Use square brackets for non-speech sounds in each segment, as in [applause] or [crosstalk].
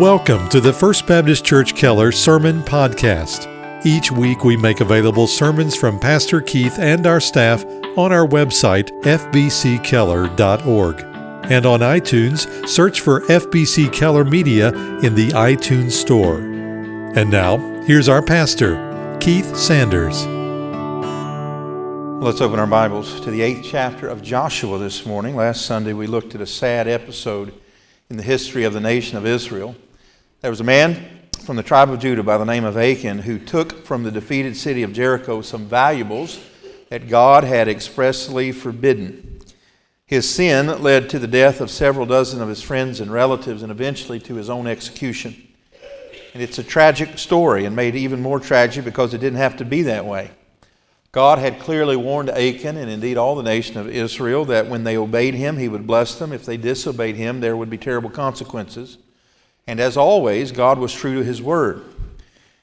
Welcome to the First Baptist Church Keller Sermon Podcast. Each week we make available sermons from Pastor Keith and our staff on our website, fbckeller.org. And on iTunes, search for FBC Keller Media in the iTunes Store. And now, here's our pastor, Keith Sanders. Let's open our Bibles to the eighth chapter of Joshua this morning. Last Sunday we looked at a sad episode in the history of the nation of Israel. There was a man from the tribe of Judah by the name of Achan who took from the defeated city of Jericho some valuables that God had expressly forbidden. His sin led to the death of several dozen of his friends and relatives and eventually to his own execution. And it's a tragic story and made even more tragic because it didn't have to be that way. God had clearly warned Achan and indeed all the nation of Israel that when they obeyed him, he would bless them. If they disobeyed him, there would be terrible consequences. And as always, God was true to his word.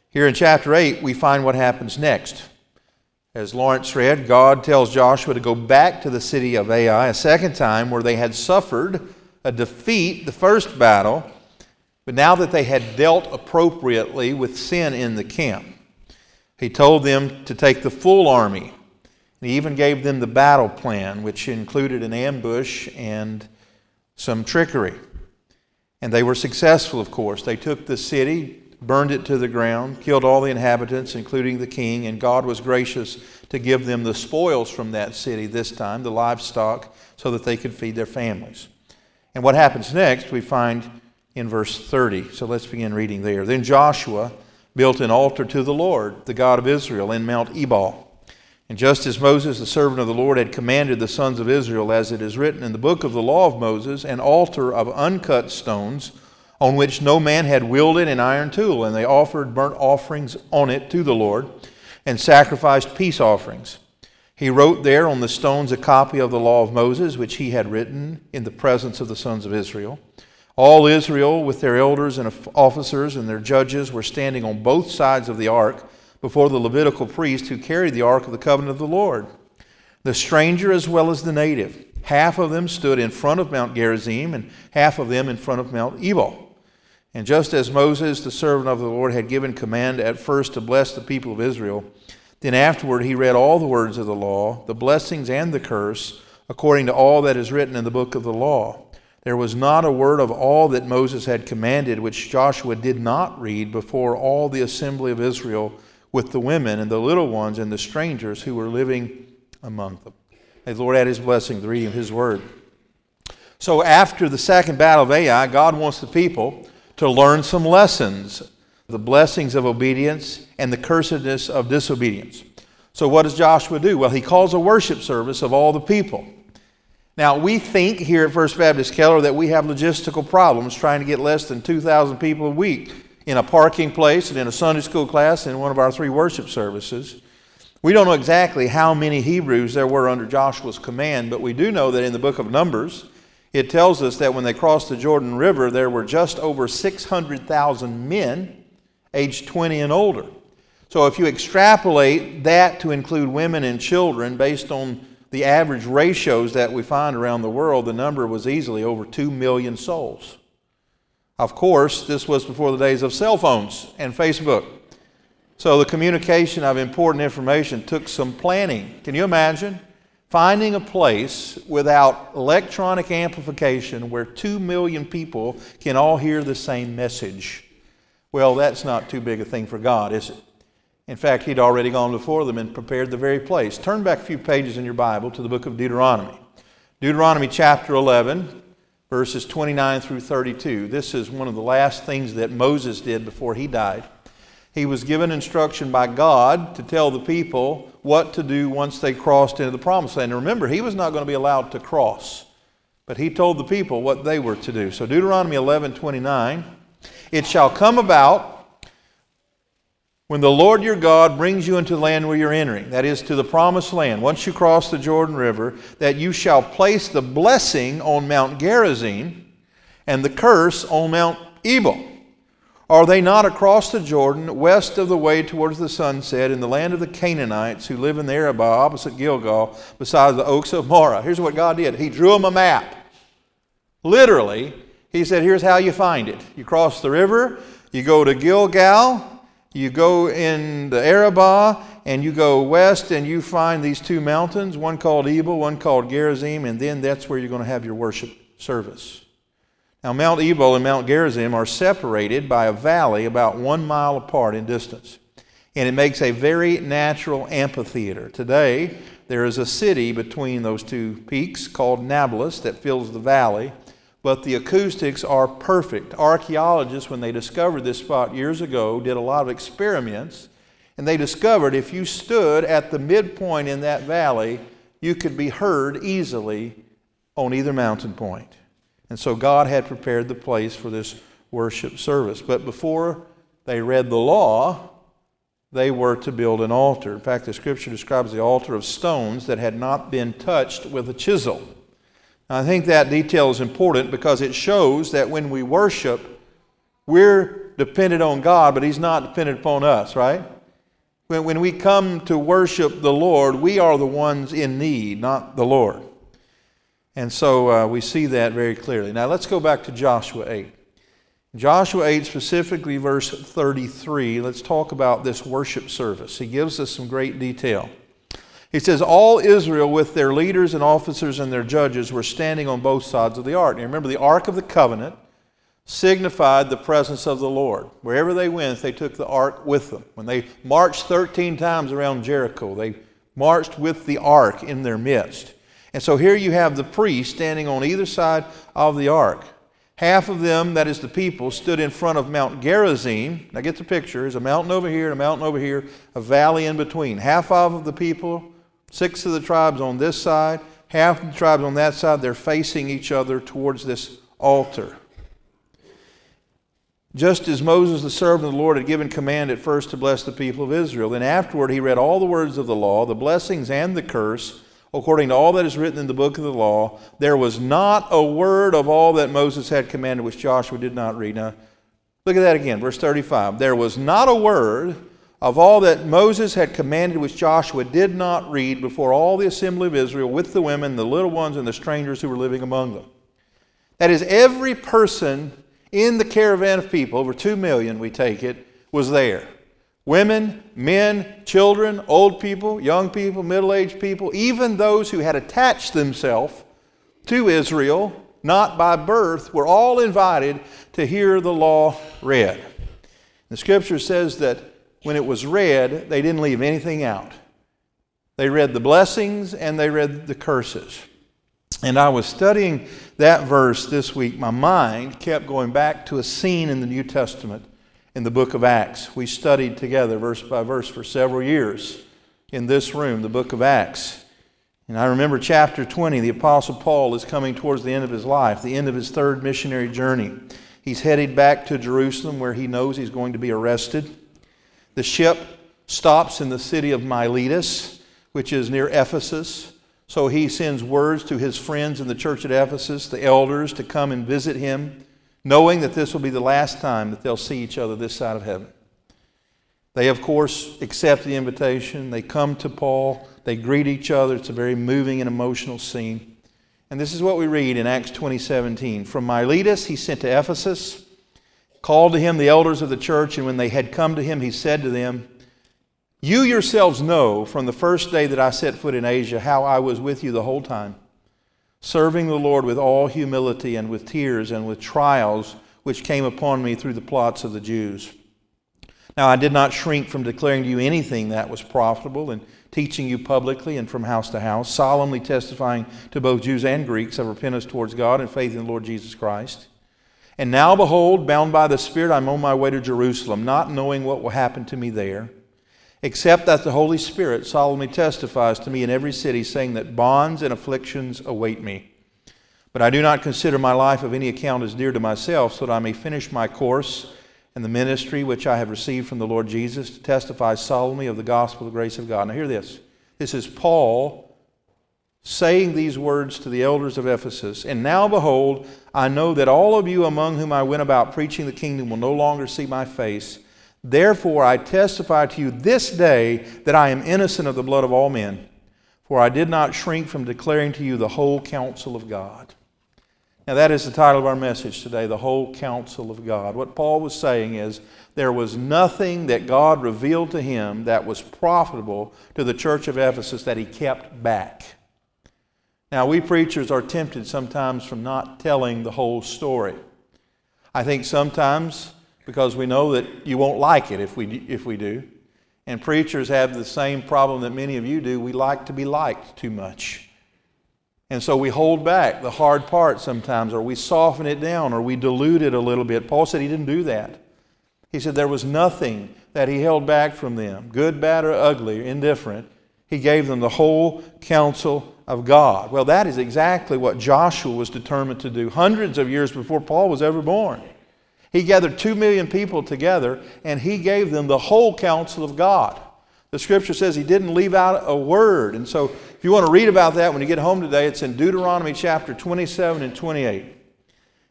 Here in chapter 8, we find what happens next. As Lawrence read, God tells Joshua to go back to the city of Ai a second time where they had suffered a defeat the first battle, but now that they had dealt appropriately with sin in the camp. He told them to take the full army. He even gave them the battle plan, which included an ambush and some trickery. And they were successful, of course. They took the city, burned it to the ground, killed all the inhabitants, including the king, and God was gracious to give them the spoils from that city this time, the livestock, so that they could feed their families. And what happens next, we find in verse 30. So let's begin reading there. Then Joshua built an altar to the Lord, the God of Israel, in Mount Ebal. And just as Moses, the servant of the Lord, had commanded the sons of Israel, as it is written in the book of the law of Moses, an altar of uncut stones on which no man had wielded an iron tool, and they offered burnt offerings on it to the Lord and sacrificed peace offerings. He wrote there on the stones a copy of the law of Moses, which he had written in the presence of the sons of Israel. All Israel, with their elders and officers and their judges, were standing on both sides of the ark before the Levitical priest who carried the ark of the covenant of the Lord. The stranger as well as the native. Half of them stood in front of Mount Gerizim, and half of them in front of Mount Ebal. And just as Moses, the servant of the Lord, had given command at first to bless the people of Israel, then afterward he read all the words of the law, the blessings and the curse, according to all that is written in the book of the law. There was not a word of all that Moses had commanded which Joshua did not read before all the assembly of Israel with the women and the little ones and the strangers who were living among them. May the Lord add his blessing, the reading of his word. So, after the second battle of Ai, God wants the people to learn some lessons the blessings of obedience and the cursedness of disobedience. So, what does Joshua do? Well, he calls a worship service of all the people. Now, we think here at First Baptist Keller that we have logistical problems trying to get less than 2,000 people a week in a parking place and in a Sunday school class in one of our three worship services. We don't know exactly how many Hebrews there were under Joshua's command, but we do know that in the book of Numbers, it tells us that when they crossed the Jordan River, there were just over 600,000 men aged 20 and older. So if you extrapolate that to include women and children based on the average ratios that we find around the world, the number was easily over 2 million souls. Of course, this was before the days of cell phones and Facebook. So the communication of important information took some planning. Can you imagine finding a place without electronic amplification where 2 million people can all hear the same message? Well, that's not too big a thing for God, is it? In fact, he'd already gone before them and prepared the very place. Turn back a few pages in your Bible to the book of Deuteronomy. Deuteronomy chapter 11, verses 29 through 32. This is one of the last things that Moses did before he died. He was given instruction by God to tell the people what to do once they crossed into the promised land. And remember, he was not going to be allowed to cross, but he told the people what they were to do. So Deuteronomy 11, 29. It shall come about when the Lord your God brings you into the land where you're entering, that is to the promised land, once you cross the Jordan River, that you shall place the blessing on Mount Gerizim and the curse on Mount Ebal. Are they not across the Jordan, west of the way towards the sunset, in the land of the Canaanites who live in the Arabah opposite Gilgal, beside the oaks of Moreh? Here's what God did He drew them a map, literally, He said, Here's how you find it. You cross the river, you go to Gilgal, you go in the Arabah, and you go west, and you find these two mountains, one called Ebal, one called Gerizim, and then that's where you're going to have your worship service. Now, Mount Ebal and Mount Gerizim are separated by a valley about one mile apart in distance. And it makes a very natural amphitheater. Today, there is a city between those two peaks called Nablus that fills the valley, but the acoustics are perfect. Archaeologists, when they discovered this spot years ago, did a lot of experiments, and they discovered if you stood at the midpoint in that valley, you could be heard easily on either mountain point. And so God had prepared the place for this worship service. But before they read the law, they were to build an altar. In fact, the scripture describes the altar of stones that had not been touched with a chisel. I think that detail is important because it shows that when we worship, we're dependent on God, but He's not dependent upon us, right? When, when we come to worship the Lord, we are the ones in need, not the Lord. And so uh, we see that very clearly. Now let's go back to Joshua 8. Joshua 8, specifically verse 33, let's talk about this worship service. He gives us some great detail. He says, All Israel, with their leaders and officers and their judges, were standing on both sides of the ark. Now remember, the ark of the covenant signified the presence of the Lord. Wherever they went, they took the ark with them. When they marched 13 times around Jericho, they marched with the ark in their midst. And so here you have the priests standing on either side of the ark. Half of them, that is the people, stood in front of Mount Gerizim. Now get the picture. There's a mountain over here and a mountain over here, a valley in between. Half of the people, six of the tribes on this side, half the tribes on that side, they're facing each other towards this altar. Just as Moses, the servant of the Lord, had given command at first to bless the people of Israel, then afterward he read all the words of the law, the blessings and the curse according to all that is written in the book of the law, there was not a word of all that Moses had commanded which Joshua did not read. Now, look at that again, verse 35. There was not a word of all that Moses had commanded which Joshua did not read before all the assembly of Israel with the women, the little ones, and the strangers who were living among them. That is, every person in the caravan of people, over two million, we take it, was there. Women, men, children, old people, young people, middle aged people, even those who had attached themselves to Israel, not by birth, were all invited to hear the law read. The scripture says that when it was read, they didn't leave anything out. They read the blessings and they read the curses. And I was studying that verse this week. My mind kept going back to a scene in the New Testament in the book of Acts. We studied together verse by verse for several years in this room, the book of Acts. And I remember chapter 20, the Apostle Paul is coming towards the end of his life, the end of his third missionary journey. He's headed back to Jerusalem where he knows he's going to be arrested. The ship stops in the city of Miletus, which is near Ephesus. So he sends words to his friends in the church at Ephesus, the elders, to come and visit him knowing that this will be the last time that they'll see each other this side of heaven. They, of course, accept the invitation. They come to Paul. They greet each other. It's a very moving and emotional scene. And this is what we read in Acts 20:17. From Miletus he sent to Ephesus, called to him the elders of the church, and when they had come to him, he said to them, You yourselves know from the first day that I set foot in Asia how I was with you the whole time serving the Lord with all humility and with tears and with trials which came upon me through the plots of the Jews. Now, I did not shrink from declaring to you anything that was profitable and teaching you publicly and from house to house, solemnly testifying to both Jews and Greeks of repentance towards God and faith in the Lord Jesus Christ. And now, behold, bound by the Spirit, I'm on my way to Jerusalem, not knowing what will happen to me there except that the Holy Spirit solemnly testifies to me in every city, saying that bonds and afflictions await me. But I do not consider my life of any account as dear to myself, so that I may finish my course and the ministry which I have received from the Lord Jesus to testify solemnly of the gospel of the grace of God. Now, hear this. This is Paul saying these words to the elders of Ephesus. And now, behold, I know that all of you among whom I went about preaching the kingdom will no longer see my face Therefore, I testify to you this day that I am innocent of the blood of all men, for I did not shrink from declaring to you the whole counsel of God. Now, that is the title of our message today the whole counsel of God. What Paul was saying is there was nothing that God revealed to him that was profitable to the church of Ephesus that he kept back. Now, we preachers are tempted sometimes from not telling the whole story. I think sometimes because we know that you won't like it if we, if we do. And preachers have the same problem that many of you do. We like to be liked too much. And so we hold back the hard part sometimes, or we soften it down, or we dilute it a little bit. Paul said he didn't do that. He said there was nothing that he held back from them, good, bad, or ugly, indifferent. He gave them the whole counsel of God. Well, that is exactly what Joshua was determined to do hundreds of years before Paul was ever born. He gathered two million people together and he gave them the whole counsel of God. The scripture says he didn't leave out a word. And so, if you want to read about that when you get home today, it's in Deuteronomy chapter 27 and 28.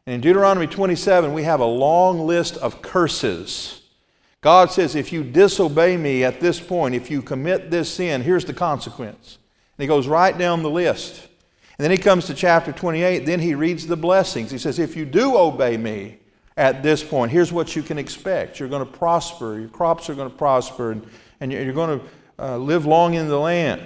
And in Deuteronomy 27, we have a long list of curses. God says, if you disobey me at this point, if you commit this sin, here's the consequence. And he goes right down the list. And then he comes to chapter 28, then he reads the blessings. He says, if you do obey me at this point, here's what you can expect. You're going to prosper, your crops are going to prosper, and and you're going to uh, live long in the land.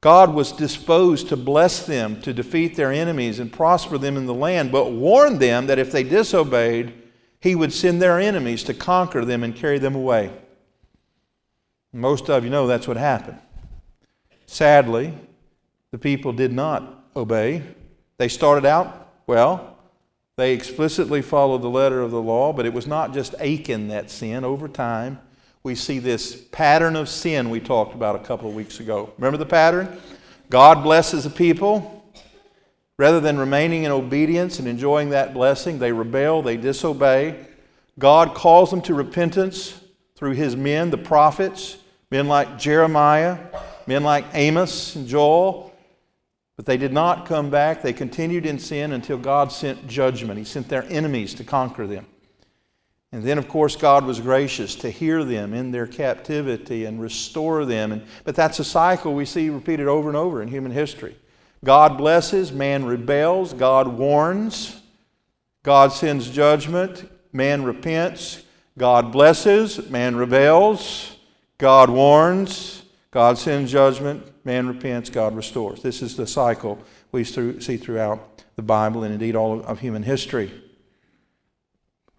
God was disposed to bless them, to defeat their enemies, and prosper them in the land, but warned them that if they disobeyed, He would send their enemies to conquer them and carry them away. Most of you know that's what happened. Sadly, the people did not obey. They started out, well, they explicitly followed the letter of the law, but it was not just Achan that sin. Over time, we see this pattern of sin we talked about a couple of weeks ago. Remember the pattern? God blesses the people. Rather than remaining in obedience and enjoying that blessing, they rebel, they disobey. God calls them to repentance through his men, the prophets, men like Jeremiah, men like Amos and Joel. But they did not come back. They continued in sin until God sent judgment. He sent their enemies to conquer them. And then, of course, God was gracious to hear them in their captivity and restore them. And, but that's a cycle we see repeated over and over in human history. God blesses, man rebels, God warns, God sends judgment, man repents, God blesses, man rebels, God warns, God sends judgment, man repents, God restores. This is the cycle we see throughout the Bible and indeed all of human history.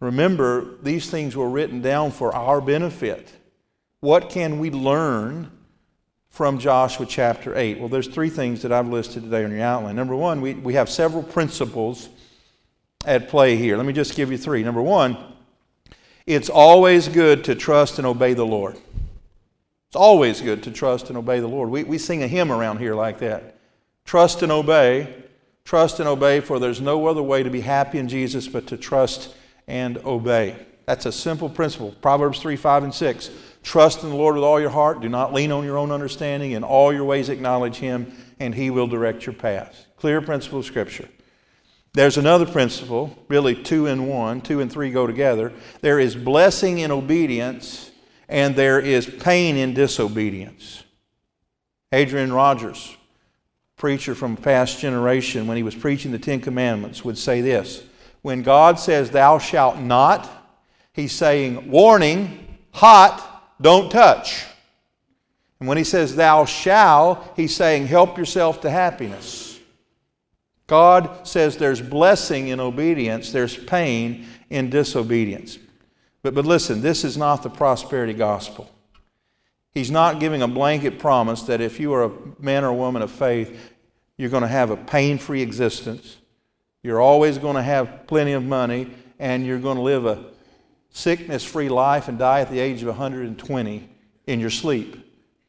Remember, these things were written down for our benefit. What can we learn from Joshua chapter 8? Well, there's three things that I've listed today on your outline. Number one, we, we have several principles at play here. Let me just give you three. Number one, it's always good to trust and obey the Lord. It's always good to trust and obey the Lord. We, we sing a hymn around here like that. Trust and obey. Trust and obey, for there's no other way to be happy in Jesus but to trust and obey. That's a simple principle. Proverbs 3 5 and 6. Trust in the Lord with all your heart. Do not lean on your own understanding. In all your ways, acknowledge Him, and He will direct your paths. Clear principle of Scripture. There's another principle, really two in one, two and three go together. There is blessing in obedience, and there is pain in disobedience. Adrian Rogers, preacher from a past generation, when he was preaching the Ten Commandments, would say this when God says, Thou shalt not, He's saying, Warning, hot, don't touch. And when He says, Thou shalt, He's saying, Help yourself to happiness. God says there's blessing in obedience, there's pain in disobedience. But, but listen, this is not the prosperity gospel. He's not giving a blanket promise that if you are a man or woman of faith, you're going to have a pain free existence. You're always going to have plenty of money, and you're going to live a sickness free life and die at the age of 120 in your sleep.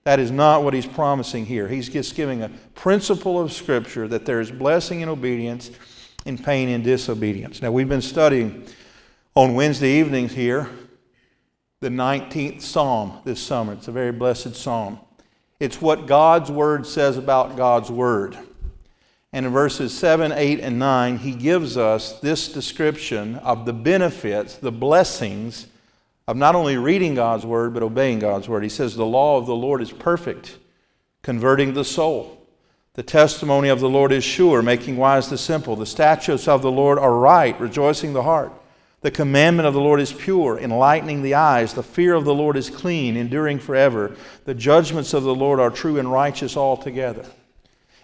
That is not what he's promising here. He's just giving a principle of Scripture that there is blessing in obedience and pain in disobedience. Now, we've been studying on Wednesday evenings here the 19th Psalm this summer. It's a very blessed psalm. It's what God's Word says about God's Word. And in verses 7, 8, and 9, he gives us this description of the benefits, the blessings of not only reading God's word, but obeying God's word. He says, The law of the Lord is perfect, converting the soul. The testimony of the Lord is sure, making wise the simple. The statutes of the Lord are right, rejoicing the heart. The commandment of the Lord is pure, enlightening the eyes. The fear of the Lord is clean, enduring forever. The judgments of the Lord are true and righteous altogether.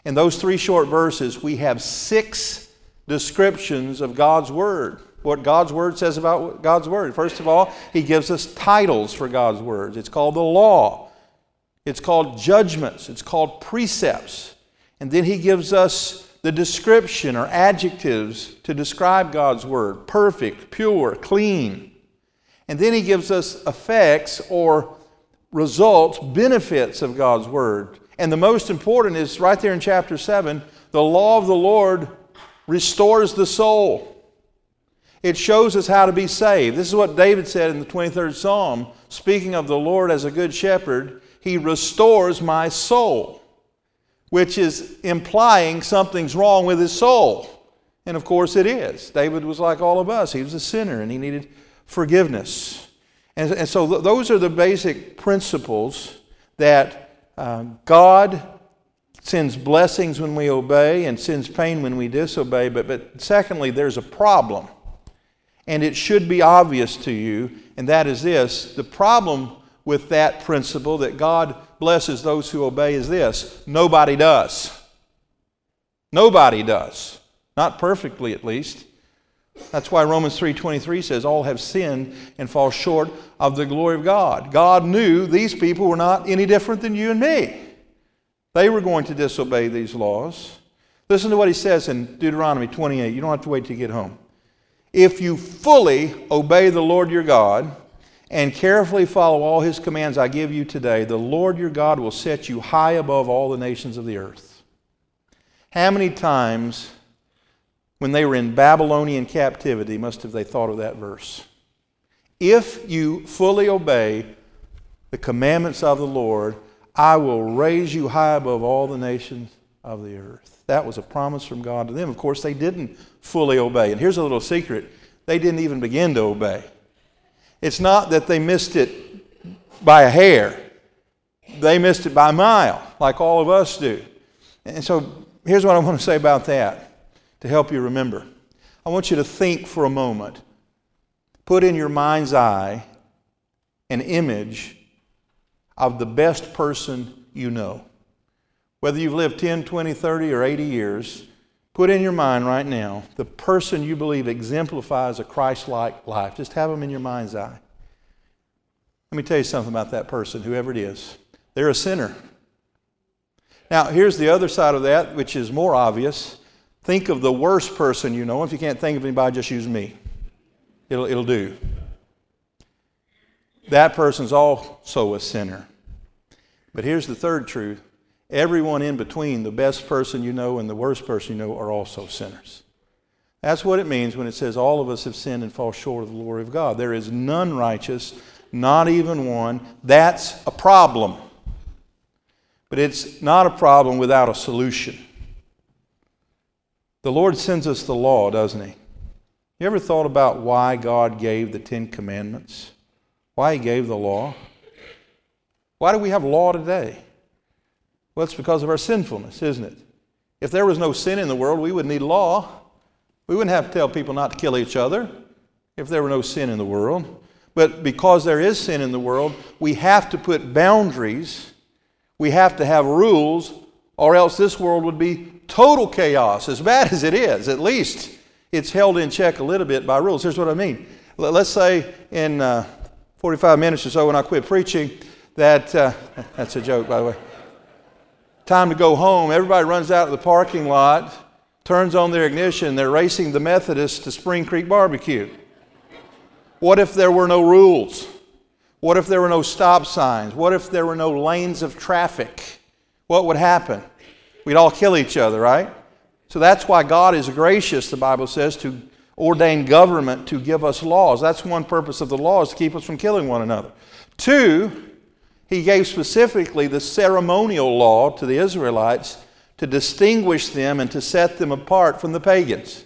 In those three short verses, we have six descriptions of God's Word. What God's Word says about God's Word. First of all, He gives us titles for God's words. It's called the law, it's called judgments, it's called precepts. And then He gives us the description or adjectives to describe God's Word perfect, pure, clean. And then he gives us effects or results, benefits of God's Word. And the most important is right there in chapter 7 the law of the Lord restores the soul. It shows us how to be saved. This is what David said in the 23rd Psalm, speaking of the Lord as a good shepherd, He restores my soul which is implying something's wrong with his soul. And of course it is. David was like all of us, he was a sinner and he needed forgiveness. And, and so th- those are the basic principles that uh, God sends blessings when we obey and sends pain when we disobey. But, but secondly, there's a problem. And it should be obvious to you, and that is this the problem with that principle that God blesses those who obey is this nobody does. Nobody does. Not perfectly, at least. That's why Romans 3:23 says all have sinned and fall short of the glory of God. God knew these people were not any different than you and me. They were going to disobey these laws. Listen to what he says in Deuteronomy 28. You don't have to wait to get home. If you fully obey the Lord your God and carefully follow all his commands I give you today, the Lord your God will set you high above all the nations of the earth. How many times when they were in Babylonian captivity must have they thought of that verse? If you fully obey the commandments of the Lord, I will raise you high above all the nations of the earth. That was a promise from God to them. Of course, they didn't fully obey. And here's a little secret they didn't even begin to obey. It's not that they missed it by a hair, they missed it by a mile, like all of us do. And so here's what I want to say about that to help you remember. I want you to think for a moment. Put in your mind's eye an image of the best person you know. Whether you've lived 10, 20, 30, or 80 years, put in your mind right now the person you believe exemplifies a Christ like life. Just have them in your mind's eye. Let me tell you something about that person, whoever it is. They're a sinner. Now, here's the other side of that, which is more obvious. Think of the worst person you know. If you can't think of anybody, just use me. It'll, it'll do. That person's also a sinner. But here's the third truth Everyone in between, the best person you know and the worst person you know, are also sinners. That's what it means when it says all of us have sinned and fall short of the glory of God. There is none righteous, not even one. That's a problem. But it's not a problem without a solution. The Lord sends us the law, doesn't He? You ever thought about why God gave the Ten Commandments? Why He gave the law? Why do we have law today? Well, it's because of our sinfulness, isn't it? If there was no sin in the world, we wouldn't need law. We wouldn't have to tell people not to kill each other if there were no sin in the world. But because there is sin in the world, we have to put boundaries, we have to have rules, or else this world would be total chaos, as bad as it is. At least it's held in check a little bit by rules. Here's what I mean. Let's say in uh, 45 minutes or so when I quit preaching, that, uh, [laughs] that's a joke, by the way time to go home, everybody runs out of the parking lot, turns on their ignition, they're racing the Methodists to Spring Creek Barbecue. What if there were no rules? What if there were no stop signs? What if there were no lanes of traffic? What would happen? We'd all kill each other, right? So that's why God is gracious, the Bible says, to ordain government to give us laws. That's one purpose of the law is to keep us from killing one another. Two, he gave specifically the ceremonial law to the Israelites to distinguish them and to set them apart from the pagans.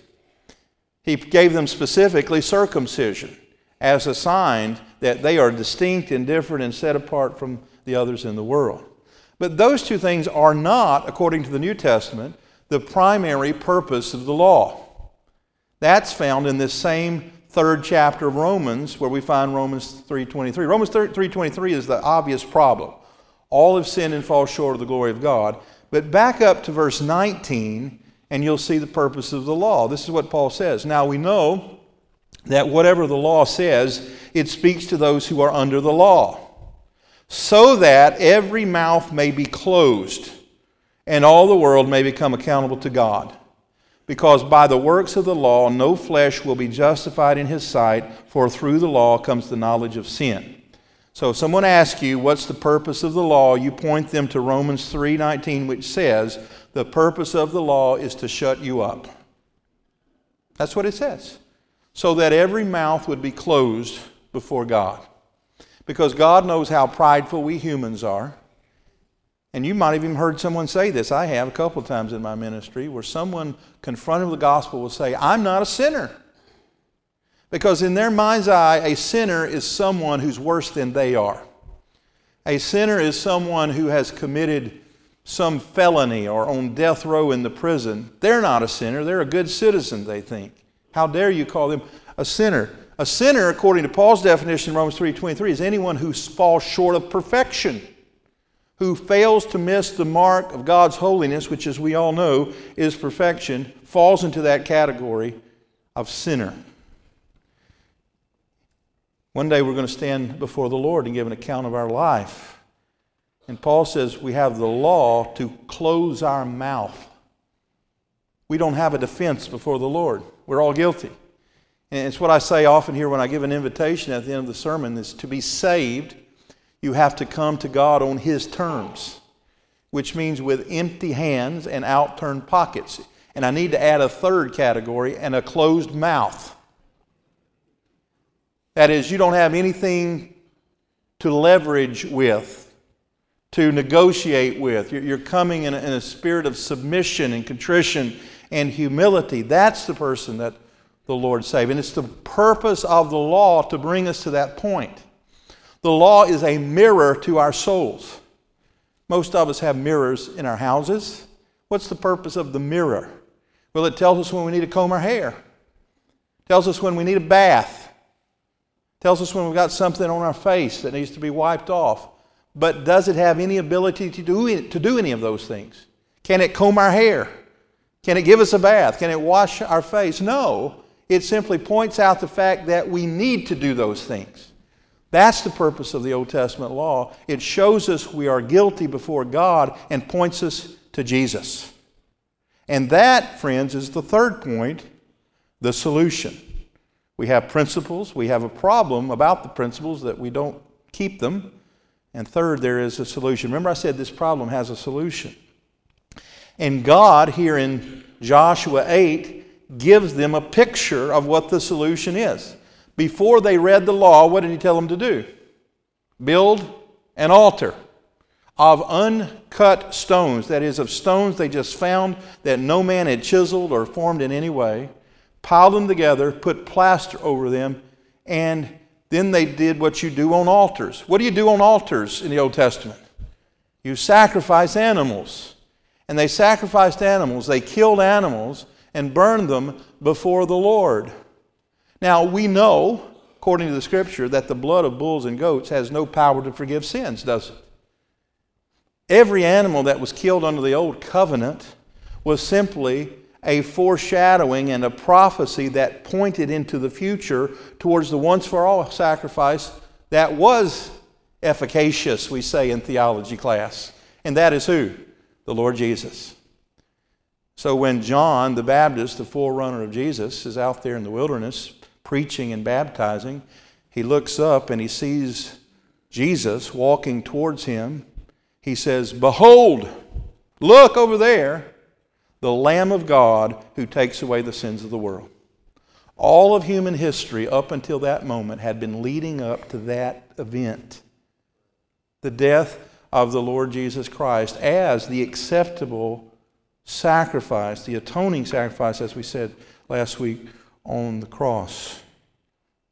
He gave them specifically circumcision as a sign that they are distinct and different and set apart from the others in the world. But those two things are not, according to the New Testament, the primary purpose of the law. That's found in this same third chapter of Romans where we find Romans 3:23. Romans 3:23 is the obvious problem. All have sinned and fall short of the glory of God. But back up to verse 19 and you'll see the purpose of the law. This is what Paul says. Now we know that whatever the law says, it speaks to those who are under the law, so that every mouth may be closed and all the world may become accountable to God. Because by the works of the law, no flesh will be justified in his sight, for through the law comes the knowledge of sin. So if someone asks you what's the purpose of the law, you point them to Romans 3:19 which says, "The purpose of the law is to shut you up." That's what it says. So that every mouth would be closed before God. Because God knows how prideful we humans are. And you might have even heard someone say this. I have a couple of times in my ministry where someone confronted with the gospel will say, I'm not a sinner. Because in their mind's eye, a sinner is someone who's worse than they are. A sinner is someone who has committed some felony or on death row in the prison. They're not a sinner, they're a good citizen, they think. How dare you call them a sinner? A sinner, according to Paul's definition in Romans 3:23, is anyone who falls short of perfection who fails to miss the mark of God's holiness, which, as we all know, is perfection, falls into that category of sinner. One day we're going to stand before the Lord and give an account of our life. And Paul says we have the law to close our mouth. We don't have a defense before the Lord. We're all guilty. And it's what I say often here when I give an invitation at the end of the sermon is to be saved you have to come to God on His terms, which means with empty hands and outturned pockets. And I need to add a third category and a closed mouth. That is, you don't have anything to leverage with, to negotiate with. You're coming in a, in a spirit of submission and contrition and humility. That's the person that the Lord saved. And it's the purpose of the law to bring us to that point. The law is a mirror to our souls. Most of us have mirrors in our houses. What's the purpose of the mirror? Well, it tells us when we need to comb our hair. It tells us when we need a bath. It tells us when we've got something on our face that needs to be wiped off. But does it have any ability to do, to do any of those things? Can it comb our hair? Can it give us a bath? Can it wash our face? No. It simply points out the fact that we need to do those things. That's the purpose of the Old Testament law. It shows us we are guilty before God and points us to Jesus. And that, friends, is the third point the solution. We have principles, we have a problem about the principles that we don't keep them. And third, there is a solution. Remember, I said this problem has a solution. And God, here in Joshua 8, gives them a picture of what the solution is before they read the law, what did he tell them to do? Build an altar of uncut stones, that is, of stones they just found that no man had chiseled or formed in any way, piled them together, put plaster over them, and then they did what you do on altars. What do you do on altars in the Old Testament? You sacrifice animals. And they sacrificed animals, they killed animals and burned them before the Lord. Now, we know, according to the scripture, that the blood of bulls and goats has no power to forgive sins, does it? Every animal that was killed under the old covenant was simply a foreshadowing and a prophecy that pointed into the future towards the once for all sacrifice that was efficacious, we say in theology class. And that is who? The Lord Jesus. So when John the Baptist, the forerunner of Jesus, is out there in the wilderness preaching and baptizing, he looks up and he sees Jesus walking towards him. He says, Behold, look over there, the Lamb of God who takes away the sins of the world. All of human history up until that moment had been leading up to that event the death of the Lord Jesus Christ as the acceptable sacrifice, the atoning sacrifice, as we said last week, on the cross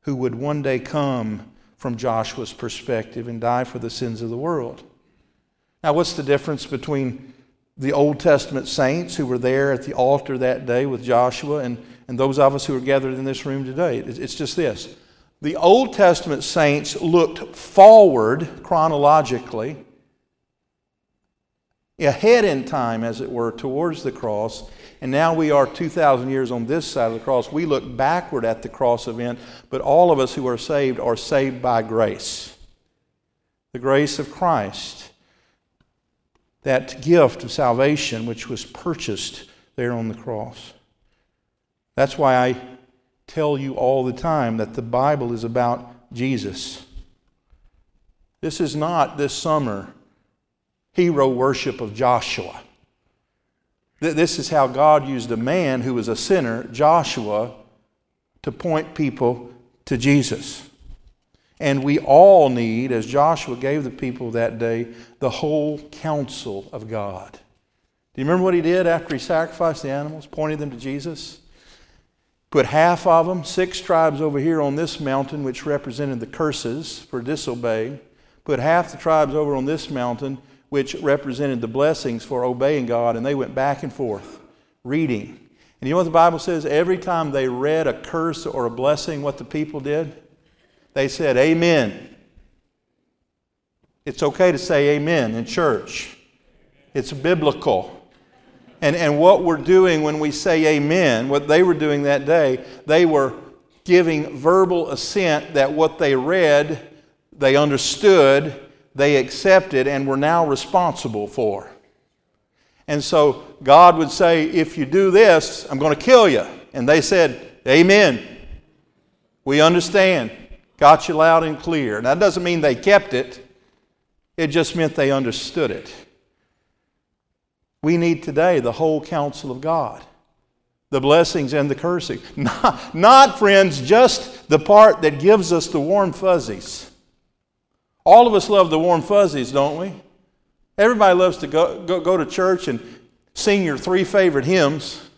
who would one day come from Joshua's perspective and die for the sins of the world. Now, what's the difference between the Old Testament saints who were there at the altar that day with Joshua and, and those of us who are gathered in this room today? It's just this. The Old Testament saints looked forward chronologically, ahead in time, as it were, towards the cross. And now we are 2,000 years on this side of the cross. We look backward at the cross event, but all of us who are saved are saved by grace the grace of Christ that gift of salvation which was purchased there on the cross. That's why I tell you all the time that the Bible is about Jesus. This is not this summer hero worship of Joshua. This is how God used a man who was a sinner, Joshua, to point people to Jesus. And we all need, as Joshua gave the people that day, the whole counsel of God. Do you remember what he did after he sacrificed the animals, pointed them to Jesus? Put half of them, six tribes over here on this mountain, which represented the curses for disobeying. Put half the tribes over on this mountain, which represented the blessings for obeying God, and they went back and forth reading. And you know what the Bible says? Every time they read a curse or a blessing, what the people did? They said, Amen. It's okay to say amen in church, it's biblical. And, and what we're doing when we say amen, what they were doing that day, they were giving verbal assent that what they read, they understood, they accepted, and were now responsible for. And so God would say, If you do this, I'm going to kill you. And they said, Amen. We understand. Got you loud and clear. Now, that doesn't mean they kept it, it just meant they understood it. We need today the whole counsel of God the blessings and the cursing. [laughs] Not, not, friends, just the part that gives us the warm fuzzies. All of us love the warm fuzzies, don't we? Everybody loves to go, go, go to church and sing your three favorite hymns,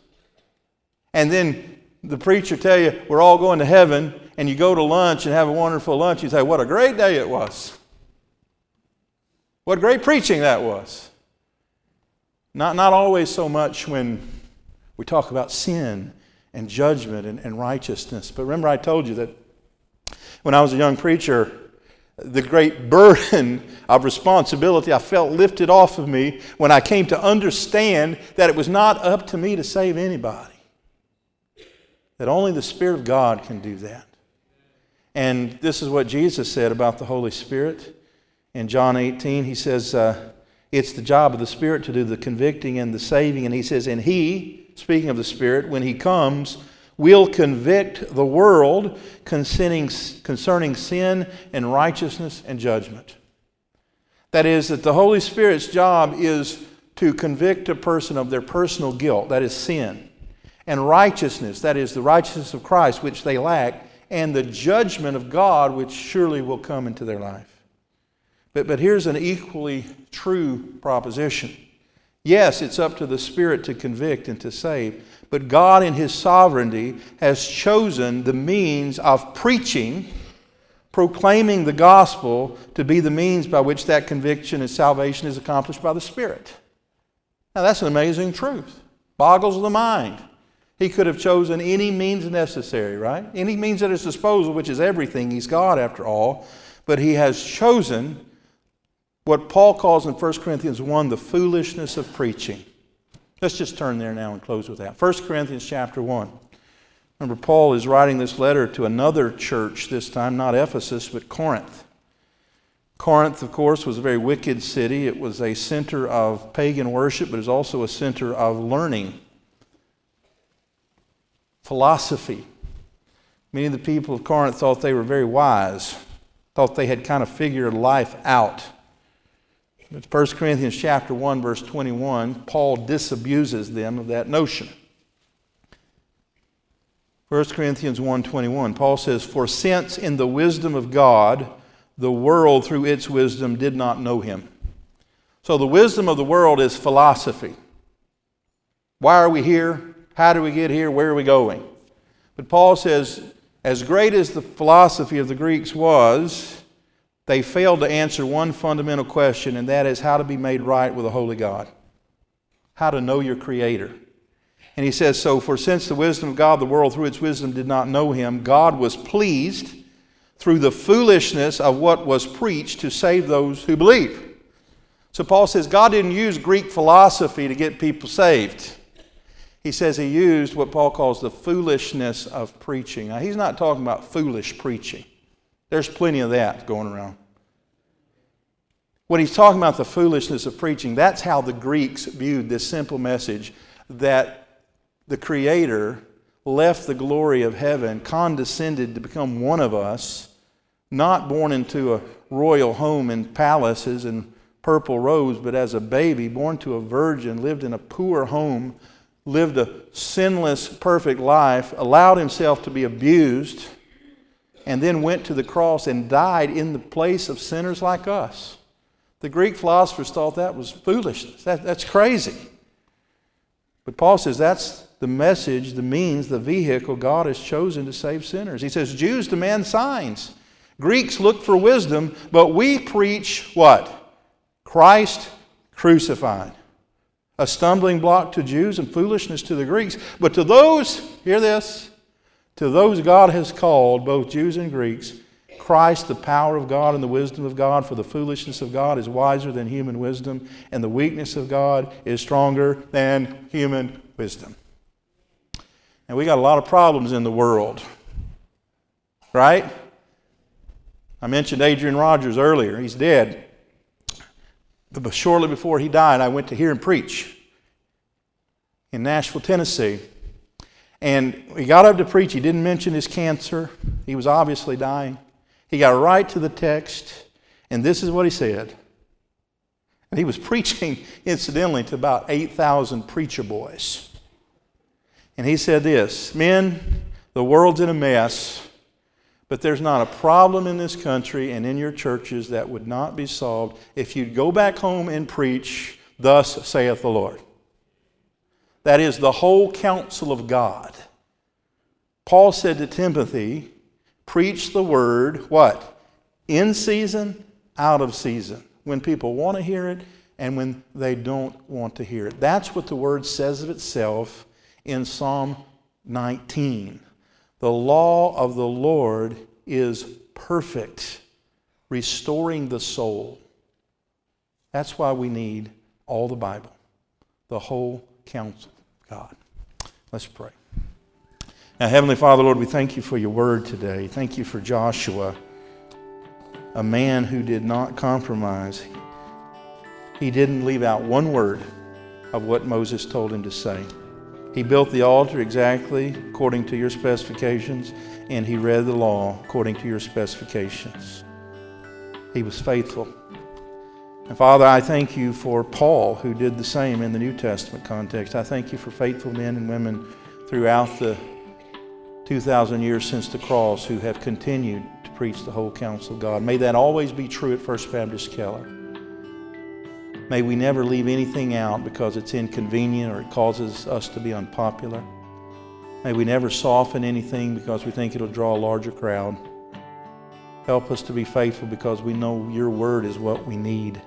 and then the preacher tell you we're all going to heaven, and you go to lunch and have a wonderful lunch, you say, What a great day it was. What great preaching that was. Not, not always so much when we talk about sin and judgment and, and righteousness. But remember, I told you that when I was a young preacher, the great burden of responsibility I felt lifted off of me when I came to understand that it was not up to me to save anybody. That only the Spirit of God can do that. And this is what Jesus said about the Holy Spirit. In John 18, he says, uh, It's the job of the Spirit to do the convicting and the saving. And he says, And he, speaking of the Spirit, when he comes, will convict the world concerning, concerning sin and righteousness and judgment. That is, that the Holy Spirit's job is to convict a person of their personal guilt, that is sin, and righteousness, that is the righteousness of Christ, which they lack, and the judgment of God, which surely will come into their life. But, but here's an equally true proposition. Yes, it's up to the Spirit to convict and to save, but God, in His sovereignty, has chosen the means of preaching, proclaiming the gospel, to be the means by which that conviction and salvation is accomplished by the Spirit. Now, that's an amazing truth. Boggles the mind. He could have chosen any means necessary, right? Any means at his disposal, which is everything. He's God after all. But he has chosen what Paul calls in 1 Corinthians 1 the foolishness of preaching. Let's just turn there now and close with that. 1 Corinthians chapter 1. Remember, Paul is writing this letter to another church this time, not Ephesus, but Corinth. Corinth, of course, was a very wicked city. It was a center of pagan worship, but it was also a center of learning philosophy. Many of the people of Corinth thought they were very wise, thought they had kind of figured life out. But 1 Corinthians chapter 1 verse 21, Paul disabuses them of that notion. 1 Corinthians 1:21, Paul says, "For since in the wisdom of God the world through its wisdom did not know him." So the wisdom of the world is philosophy. Why are we here? How do we get here? Where are we going? But Paul says, as great as the philosophy of the Greeks was, they failed to answer one fundamental question, and that is how to be made right with a holy God, how to know your Creator. And he says, So, for since the wisdom of God, the world through its wisdom did not know him, God was pleased through the foolishness of what was preached to save those who believe. So, Paul says God didn't use Greek philosophy to get people saved. He says he used what Paul calls the foolishness of preaching. Now, he's not talking about foolish preaching, there's plenty of that going around. When he's talking about the foolishness of preaching, that's how the Greeks viewed this simple message that the Creator left the glory of heaven, condescended to become one of us, not born into a royal home and palaces and purple robes, but as a baby, born to a virgin, lived in a poor home, lived a sinless, perfect life, allowed himself to be abused, and then went to the cross and died in the place of sinners like us. The Greek philosophers thought that was foolishness. That, that's crazy. But Paul says that's the message, the means, the vehicle God has chosen to save sinners. He says Jews demand signs, Greeks look for wisdom, but we preach what? Christ crucified. A stumbling block to Jews and foolishness to the Greeks. But to those, hear this, to those God has called, both Jews and Greeks, Christ, the power of God and the wisdom of God, for the foolishness of God is wiser than human wisdom, and the weakness of God is stronger than human wisdom. And we got a lot of problems in the world, right? I mentioned Adrian Rogers earlier. He's dead. But shortly before he died, I went to hear him preach in Nashville, Tennessee. And he got up to preach. He didn't mention his cancer, he was obviously dying. He got right to the text, and this is what he said. And he was [laughs] preaching, incidentally, to about 8,000 preacher boys. And he said this Men, the world's in a mess, but there's not a problem in this country and in your churches that would not be solved if you'd go back home and preach, Thus saith the Lord. That is the whole counsel of God. Paul said to Timothy, Preach the word, what? In season, out of season. When people want to hear it and when they don't want to hear it. That's what the word says of itself in Psalm 19. The law of the Lord is perfect, restoring the soul. That's why we need all the Bible, the whole counsel God. Let's pray. Now, Heavenly Father, Lord, we thank you for your word today. Thank you for Joshua, a man who did not compromise. He didn't leave out one word of what Moses told him to say. He built the altar exactly according to your specifications, and he read the law according to your specifications. He was faithful. And Father, I thank you for Paul, who did the same in the New Testament context. I thank you for faithful men and women throughout the 2,000 years since the cross who have continued to preach the whole counsel of God. May that always be true at First Baptist Keller. May we never leave anything out because it's inconvenient or it causes us to be unpopular. May we never soften anything because we think it'll draw a larger crowd. Help us to be faithful because we know your word is what we need.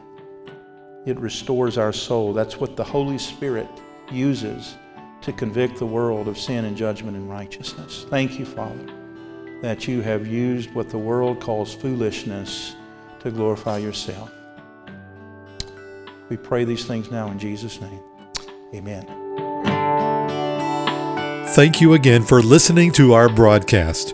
It restores our soul. That's what the Holy Spirit uses to convict the world of sin and judgment and righteousness. Thank you, Father, that you have used what the world calls foolishness to glorify yourself. We pray these things now in Jesus' name. Amen. Thank you again for listening to our broadcast.